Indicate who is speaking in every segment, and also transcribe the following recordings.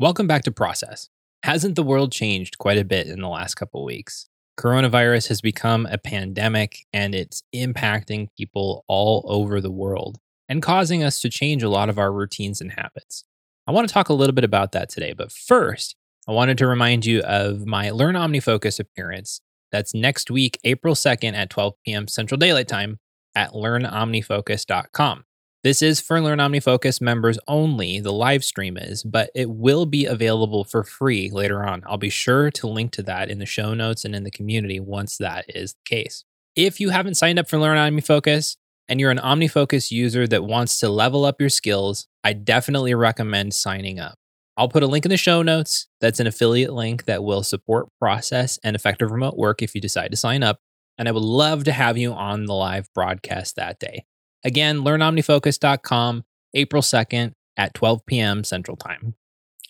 Speaker 1: Welcome back to Process. Hasn't the world changed quite a bit in the last couple weeks? Coronavirus has become a pandemic and it's impacting people all over the world and causing us to change a lot of our routines and habits. I want to talk a little bit about that today, but first, I wanted to remind you of my Learn OmniFocus appearance. That's next week, April 2nd at 12 p.m. Central Daylight Time at learnomnifocus.com. This is for Learn OmniFocus members only, the live stream is, but it will be available for free later on. I'll be sure to link to that in the show notes and in the community once that is the case. If you haven't signed up for Learn OmniFocus and you're an OmniFocus user that wants to level up your skills, I definitely recommend signing up. I'll put a link in the show notes. That's an affiliate link that will support process and effective remote work if you decide to sign up. And I would love to have you on the live broadcast that day. Again, learnomnifocus.com, April 2nd at 12 p.m. Central Time.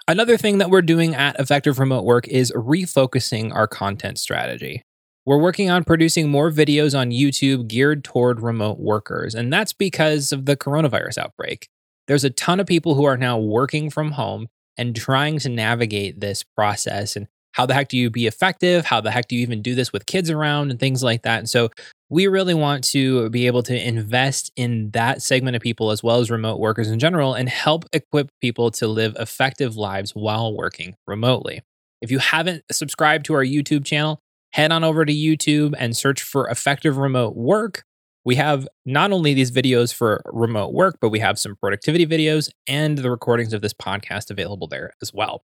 Speaker 1: Another thing that we're doing at Effective Remote Work is refocusing our content strategy. We're working on producing more videos on YouTube geared toward remote workers, and that's because of the coronavirus outbreak. There's a ton of people who are now working from home and trying to navigate this process and how the heck do you be effective? How the heck do you even do this with kids around and things like that? And so we really want to be able to invest in that segment of people as well as remote workers in general and help equip people to live effective lives while working remotely. If you haven't subscribed to our YouTube channel, head on over to YouTube and search for effective remote work. We have not only these videos for remote work, but we have some productivity videos and the recordings of this podcast available there as well.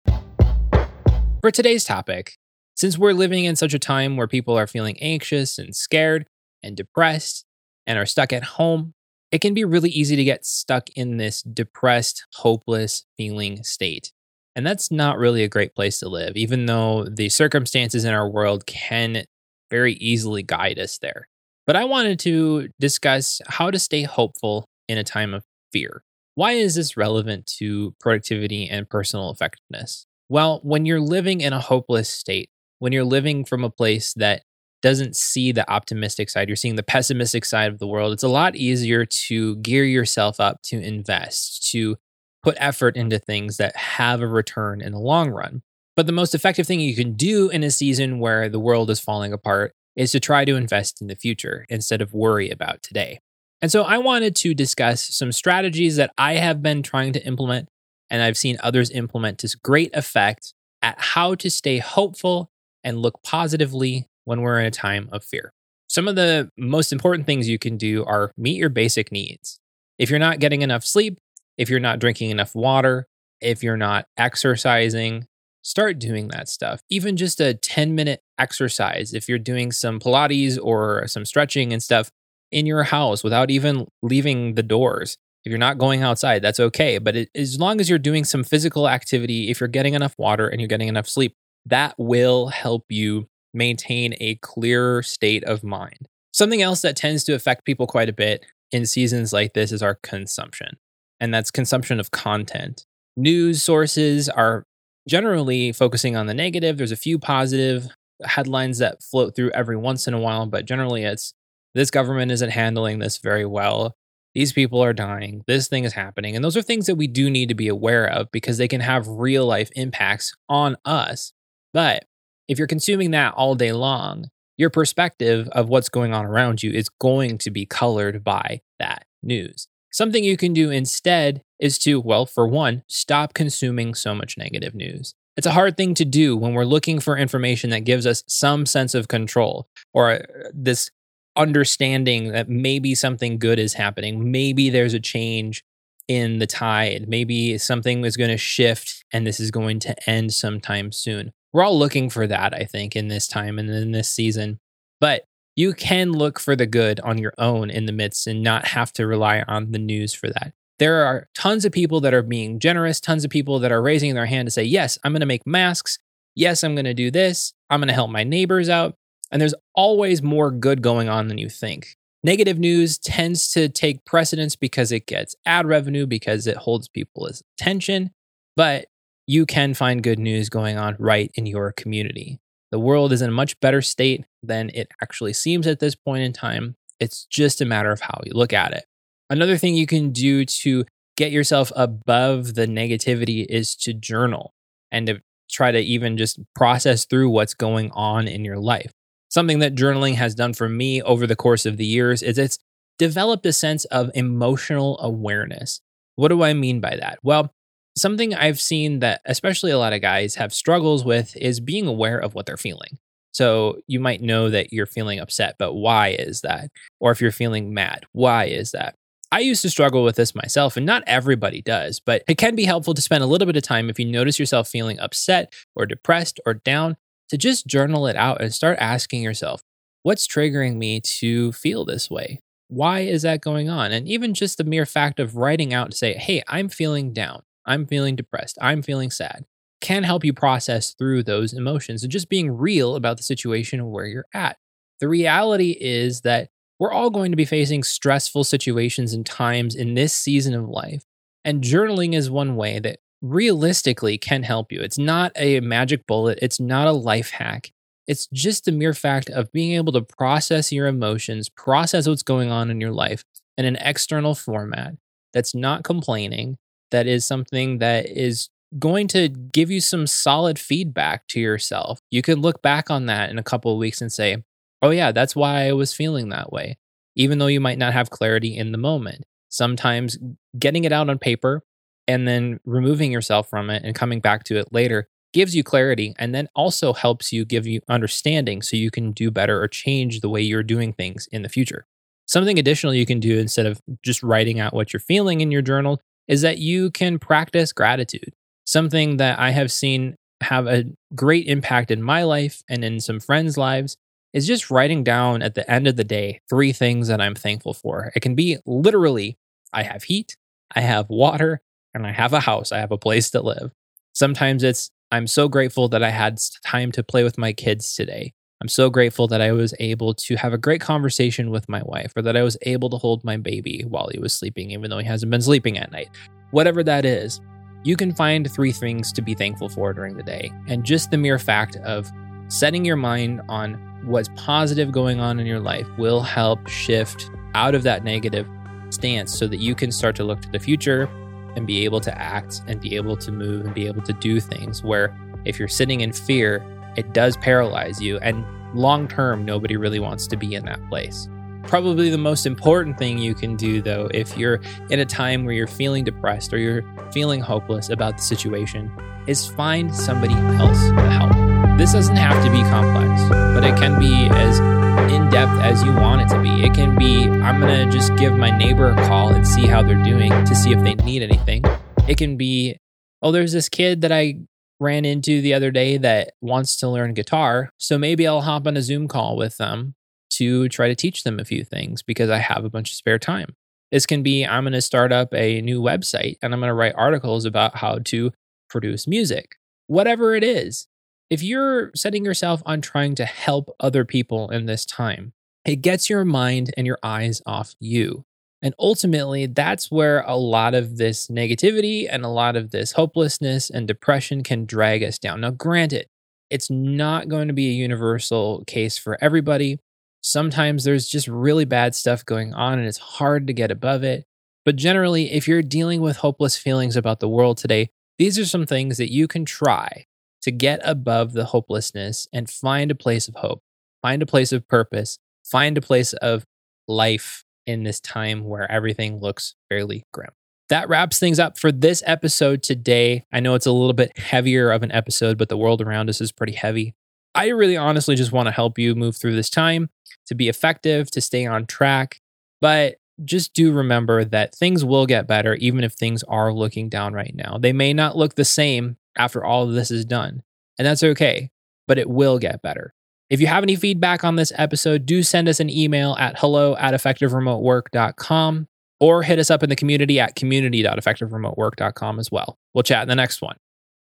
Speaker 1: For today's topic, since we're living in such a time where people are feeling anxious and scared and depressed and are stuck at home, it can be really easy to get stuck in this depressed, hopeless feeling state. And that's not really a great place to live, even though the circumstances in our world can very easily guide us there. But I wanted to discuss how to stay hopeful in a time of fear. Why is this relevant to productivity and personal effectiveness? Well, when you're living in a hopeless state, when you're living from a place that doesn't see the optimistic side, you're seeing the pessimistic side of the world, it's a lot easier to gear yourself up to invest, to put effort into things that have a return in the long run. But the most effective thing you can do in a season where the world is falling apart is to try to invest in the future instead of worry about today. And so I wanted to discuss some strategies that I have been trying to implement and I've seen others implement to great effect at how to stay hopeful and look positively when we're in a time of fear. Some of the most important things you can do are meet your basic needs. If you're not getting enough sleep, if you're not drinking enough water, if you're not exercising, start doing that stuff. Even just a 10 minute exercise, if you're doing some Pilates or some stretching and stuff in your house without even leaving the doors, if you're not going outside, that's okay. But it, as long as you're doing some physical activity, if you're getting enough water and you're getting enough sleep, that will help you maintain a clearer state of mind. Something else that tends to affect people quite a bit in seasons like this is our consumption, and that's consumption of content. News sources are generally focusing on the negative. There's a few positive headlines that float through every once in a while, but generally it's this government isn't handling this very well these people are dying, this thing is happening. And those are things that we do need to be aware of because they can have real life impacts on us. But if you're consuming that all day long, your perspective of what's going on around you is going to be colored by that news. Something you can do instead is to, well, for one, stop consuming so much negative news. It's a hard thing to do when we're looking for information that gives us some sense of control or uh, this understanding that maybe something good is happening. Maybe there's a change in the tide. Maybe something is going to shift and this is going to end sometime soon. We're all looking for that, I think, in this time and in this season. But you can look for the good on your own in the midst and not have to rely on the news for that. There are tons of people that are being generous, tons of people that are raising their hand to say, Yes, I'm going to make masks. Yes, I'm going to do this. I'm going to help my neighbors out. And there's always more good going on than you think. Negative news tends to take precedence because it gets ad revenue, because it holds people's attention, but you can find good news going on right in your community. The world is in a much better state than it actually seems at this point in time. It's just a matter of how you look at it. Another thing you can do to get yourself above the negativity is to journal. and to try to even just process through what's going on in your life. Something that journaling has done for me over the course of the years is it's developed a sense of emotional awareness. What do I mean by that? Well, something I've seen that especially a lot of guys have struggles with is being aware of what they're feeling. So you might know that you're feeling upset, but why is that? Or if you're feeling mad, why is that? I used to struggle with this myself, and not everybody does, but it can be helpful to spend a little bit of time if you notice yourself feeling upset or depressed or down to just journal it out and start asking yourself, what's triggering me to feel this way? Why is that going on? And even just the mere fact of writing out to say, hey, I'm feeling down. I'm feeling depressed. I'm feeling sad can help you process through those emotions and just being real about the situation where you're at. The reality is that we're all going to be facing stressful situations and times in this season of life. And journaling is one way that realistically can help you. It's not a magic bullet, it's not a life hack. It's just the mere fact of being able to process your emotions, process what's going on in your life in an external format that's not complaining, that is something that is going to give you some solid feedback to yourself. You can look back on that in a couple of weeks and say, oh, yeah, that's why I was feeling that way, even though you might not have clarity in the moment. Sometimes getting it out on paper and then removing yourself from it and coming back to it later gives you clarity and then also helps you give you understanding so you can do better or change the way you're doing things in the future. Something additional you can do instead of just writing out what you're feeling in your journal is that you can practice gratitude. Something that I have seen have a great impact in my life and in some friends' lives is just writing down at the end of the day three things that I'm thankful for. It can be literally I have heat, I have water, and I have a house. I have a place to live. Sometimes it's I'm so grateful that I had time to play with my kids today. I'm so grateful that I was able to have a great conversation with my wife or that I was able to hold my baby while he was sleeping, even though he hasn't been sleeping at night. Whatever that is, you can find three things to be thankful for during the day. And just the mere fact of setting your mind on what's positive going on in your life will help shift out of that negative stance so that you can start to look to the future and be able to act and be able to move and be able to do things where if you're sitting in fear, it does paralyze you. And long term, nobody really wants to be in that place. Probably the most important thing you can do, though, if you're in a time where you're feeling depressed or you're feeling hopeless about the situation, is find somebody else to help. This doesn't have to be complex, but it can be as in depth as you want it to be. It can be, I'm going to just give my neighbor a call and see how they're doing to see if they need anything. It can be, oh, there's this kid that I ran into the other day that wants to learn guitar. So maybe I'll hop on a Zoom call with them to try to teach them a few things because I have a bunch of spare time. This can be I'm going to start up a new website and I'm going to write articles about how to produce music. Whatever it is, if you're setting yourself on trying to help other people in this time, it gets your mind and your eyes off you. And ultimately, that's where a lot of this negativity and a lot of this hopelessness and depression can drag us down. Now, granted, it's not going to be a universal case for everybody. Sometimes there's just really bad stuff going on and it's hard to get above it. But generally, if you're dealing with hopeless feelings about the world today, these are some things that you can try to get above the hopelessness and find a place of hope, find a place of purpose, find a place of life in this time where everything looks fairly grim. That wraps things up for this episode today. I know it's a little bit heavier of an episode, but the world around us is pretty heavy. I really honestly just want to help you move through this time to be effective, to stay on track. But just do remember that things will get better, even if things are looking down right now. They may not look the same after all of this is done, and that's okay, but it will get better. If you have any feedback on this episode, do send us an email at hello at effectiveremotework.com or hit us up in the community at community.effectiveremotework.com as well. We'll chat in the next one.